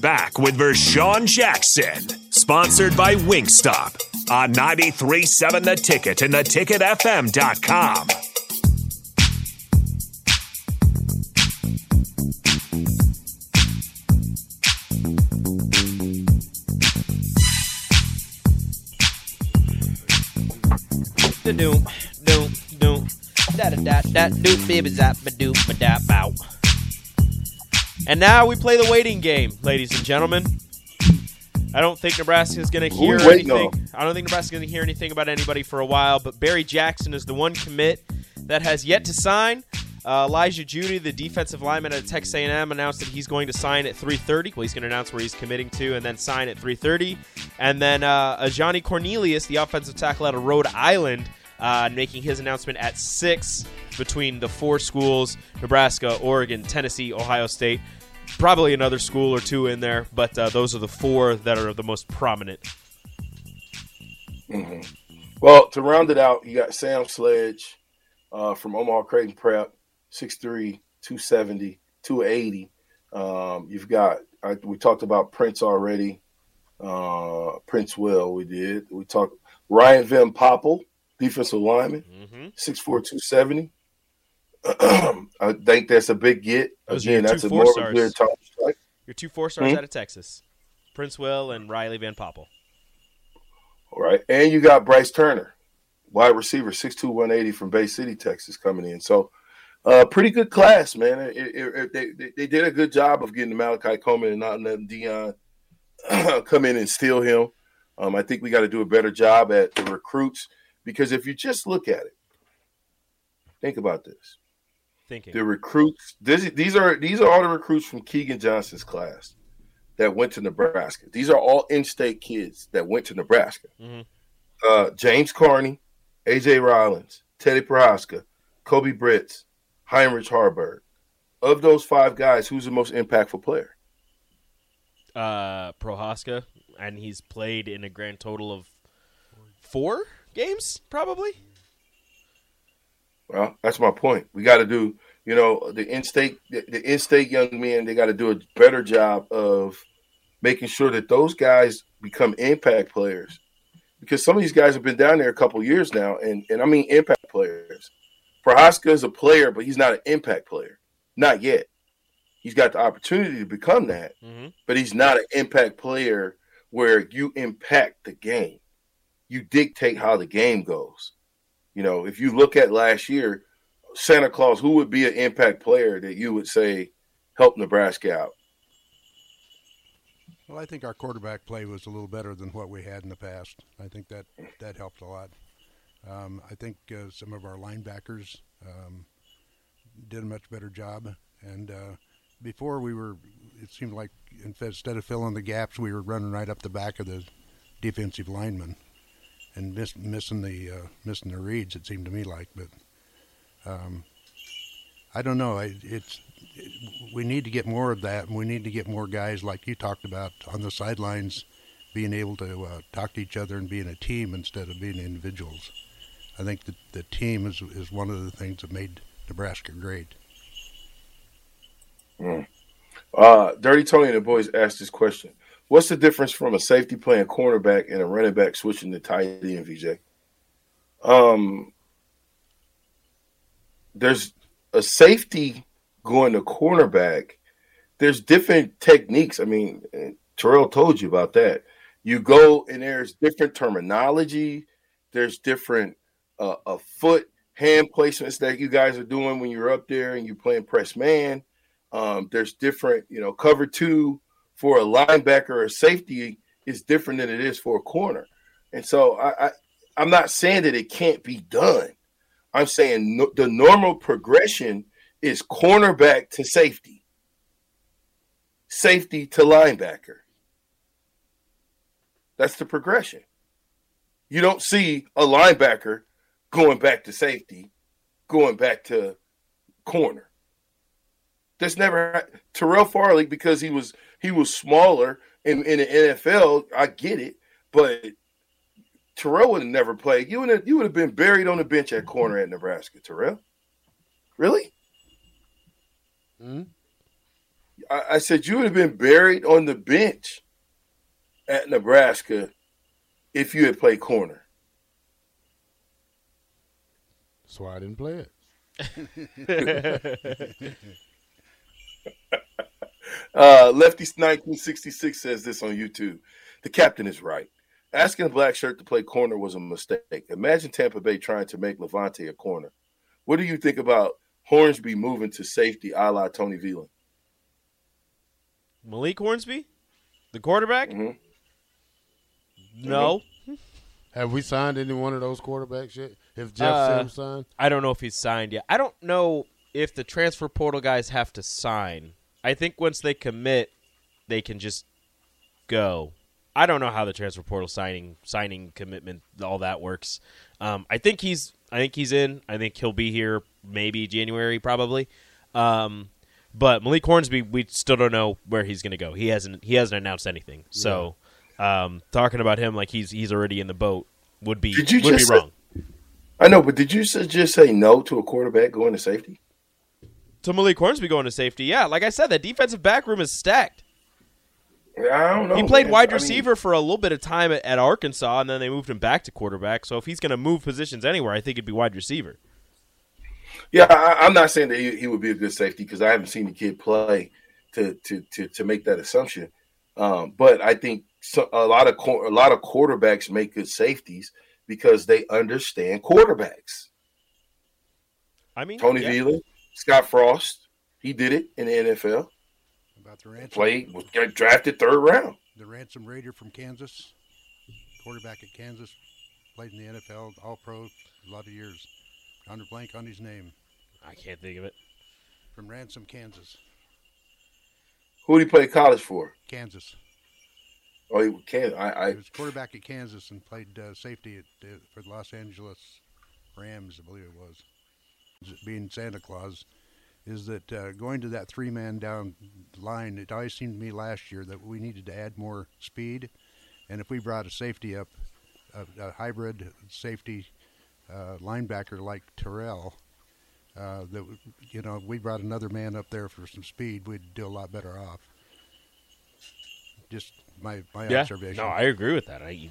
Back with Vershan Jackson, sponsored by Wingstop on 93.7 The Ticket and theticketfm.com. da doom doom doom da da da da doop baby zap ba doop ba da bow. And now we play the waiting game, ladies and gentlemen. I don't think Nebraska's going to hear anything. on? I don't think Nebraska's going to hear anything about anybody for a while. But Barry Jackson is the one commit that has yet to sign. Uh, Elijah Jeudy, the defensive lineman at Texas A&M, announced that he's going to sign at 3:30. Well, he's going to announce where he's committing to, and then sign at 3:30. And then uh, Ajani Cornelius, the offensive tackle out of Rhode Island, uh, making his announcement at six between the four schools: Nebraska, Oregon, Tennessee, Ohio State. Probably another school or two in there, but uh, those are the four that are the most prominent. Well, to round it out, you got Sam Sledge uh, from Omaha Creighton Prep, 6'3, 270, 280. Um, you've got, I, we talked about Prince already. Uh, Princewill, we did. We talked Ryan Van Poppel, defensive lineman, Mm-hmm. 6'4, 270. I think that's a big get. Again, your that's two a more four-stars. good Thomas strike. Your two four stars Hmm? out of Texas, Princewill and Riley Van Poppel. All right. And you got Brice Turner, wide receiver, 6'2, 180 from Bay City, Texas, coming in. So, uh, pretty good class, man. It, it, it- they, they, they did a good job of getting Malachi Coleman and not letting Deion come in and steal him. Um, I think we got to do a better job at the recruits because if you just look at it, think about this. Thinking. The recruits, this, these are these are all the recruits from Keegan Johnson's class that went to Nebraska. These are all in-state kids that went to Nebraska. Mhm. Uh, James Carney, AJ Rollins, Teddy Prochazka, Koby Bretz, Heinrich Haarberg. Of those five guys, who's the most impactful player? uh, Prochazka, and he's played in a grand total of four games, probably. Well, that's my point. We got to do, you know, the in-state, the, the in-state young men. They got to do a better job of making sure that those guys become impact players, because some of these guys have been down there a couple years now, and and I mean impact players. Prochazka is a player, but he's not an impact player, not yet. He's got the opportunity to become that, Mm-hmm. but he's not an impact player where you impact the game. You dictate how the game goes. You know, if you look at last year, Santa Claus, who would be an impact player that you would say help Nebraska out? Well, I think our quarterback play was a little better than what we had in the past. I think that that helped a lot. Um, I think uh, some of our linebackers um, did a much better job. And uh, before we were, it seemed like instead of filling the gaps, we were running right up the back of the defensive lineman and miss, missing the uh, missing the reads. It seemed to me like, but um, I don't know. It's we need to get more of that, and we need to get more guys like you talked about on the sidelines, being able to uh, talk to each other and being a team instead of being individuals. I think that the team is is one of the things that made Nebraska great. Uh, Dirty Tony and the boys asked this question: What's the difference from a safety playing cornerback and a running back switching to tight end? VJ. Um, there's a safety going to cornerback. There's different techniques. I mean, Terrell told you about that. You go and there's different terminology. There's different uh, uh, foot hand placements that you guys are doing when you're up there and you're playing press man. Um, there's different, you know, cover two for a linebacker or safety is different than it is for a corner. And so I, I I'm not saying that it can't be done. I'm saying no, the normal progression is cornerback to safety, safety to linebacker, That's the progression. You don't see a linebacker going back to safety, going back to corner. That's never Terrell Farley because he was he was smaller in, in the NFL. I get it, but Terrell would have never played. You would have you would have been buried on the bench at corner at Nebraska. Terrell, really? Hmm? I, I said you would have been buried on the bench at Nebraska if you had played corner. That's why I didn't play it. Uh, Lefty 1966 says this on YouTube. The captain is right. Asking a black shirt to play corner was a mistake. Imagine Tampa Bay trying to make Lavonte a corner. What do you think about Hornsby moving to safety a la Tony Veland? Malik Hornsby, the quarterback. Mhm. No, Have we signed any one of those quarterbacks yet? If Jeff Uh, Sims signed? I don't know if he's signed yet. I don't know if the transfer portal guys have to sign. I think once they commit, they can just go. I don't know how the transfer portal signing, signing commitment, all that works. Um, I think he's, I think he's in. I think he'll be here maybe January probably. Um, but Malik Hornsby, we still don't know where he's going to go. He hasn't, he hasn't announced anything. So, um, talking about him like he's he's already in the boat would be Did you would be just say- wrong. I know, but did you s- just say no to a quarterback going to safety? To Malik Hornsby going to safety. Yeah, like I said, that defensive back room is stacked. I don't know. he played man. wide I mean, receiver for a little bit of time at, at Arkansas, and then they moved him back to quarterback. So if he's going to move positions anywhere, I think it'd be wide receiver. yeah, I, I'm not saying that he, he would be a good safety because I haven't seen the kid play to to to, to make that assumption. Um, but I think so, a lot of a lot of quarterbacks make good safeties because they understand quarterbacks. I mean, Tony yeah. Veland, Scott Frost, he did it in the NFL. About the ransom, Played, was got drafted third round. the ransom raider from Kansas, quarterback at Kansas, played in the NFL, All Pro, a lot of years. Under blank on his name I can't think of it. from Ransom, Kansas. Who did he play college for? Kansas. Oh, he can I, I He was quarterback at Kansas and played uh, safety at, uh, for the Los Angeles Rams, I believe it was. Being Santa Claus, is that uh, going to that three-man down line? It always seemed to me last year that we needed to add more speed, and if we brought a safety up, a, a hybrid safety uh, linebacker like Terrell, uh, that you know we brought another man up there for some speed, we'd do a lot better off. Just my my Yeah, observation. no, I agree with that. I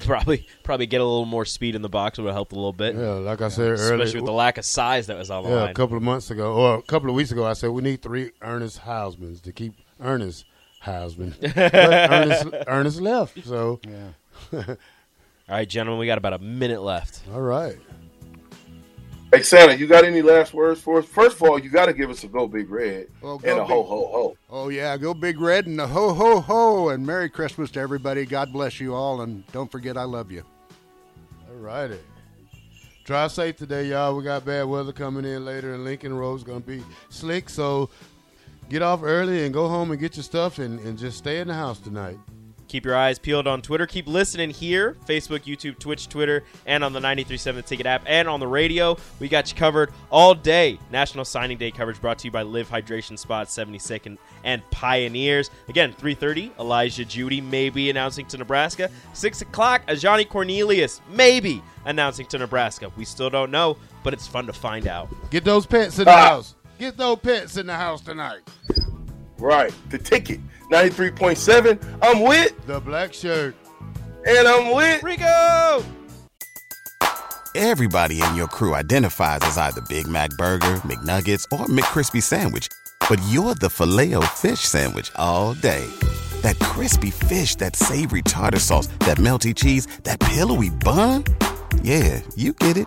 probably probably get a little more speed in the box would have helped a little bit, Yeah, like I said earlier. especially with the lack of size that was on the yeah, line. a couple of months ago, or a couple of weeks ago, I said we need three Ernest Hausmanns to keep Ernest Hausmann. Ernest, Ernest left, so Yeah. All right, gentlemen, we got about a minute left. all right. Hey Santa, you got any last words for us? First of all, you got to give us a go big red Well, and go a ho ho ho. Oh yeah, go Big Red and a ho ho ho and Merry Christmas to everybody. God bless you all and don't forget I love you. All righty. Drive safe today, y'all. We got bad weather coming in later, and Lincoln Road's going to be slick. So get off early and go home and get your stuff and, and just stay in the house tonight. Keep your eyes peeled on Twitter. Keep listening here Facebook, YouTube, Twitch, Twitter, and on the 93.7 Ticket app and on the radio. We got you covered all day. National Signing Day coverage brought to you by Live Hydration Spot, 72nd and Pioneers. Again, 3.30, Elijah Jeudy maybe announcing to Nebraska. 6 o'clock, Ajani Cornelius maybe announcing to Nebraska. We still don't know, but it's fun to find out. Get those pets in the Ah. house. Get those pets in the house tonight. Right, the ticket ninety three point seven. I'm with, The black shirt. and I'm with. Rico! Everybody in your crew identifies as either Big Mac Burger, McNuggets, or McCrispy Sandwich. But you're the filet fish Sandwich all day. That crispy fish, that savory tartar sauce, that melty cheese, that pillowy bun. Yeah, you get it.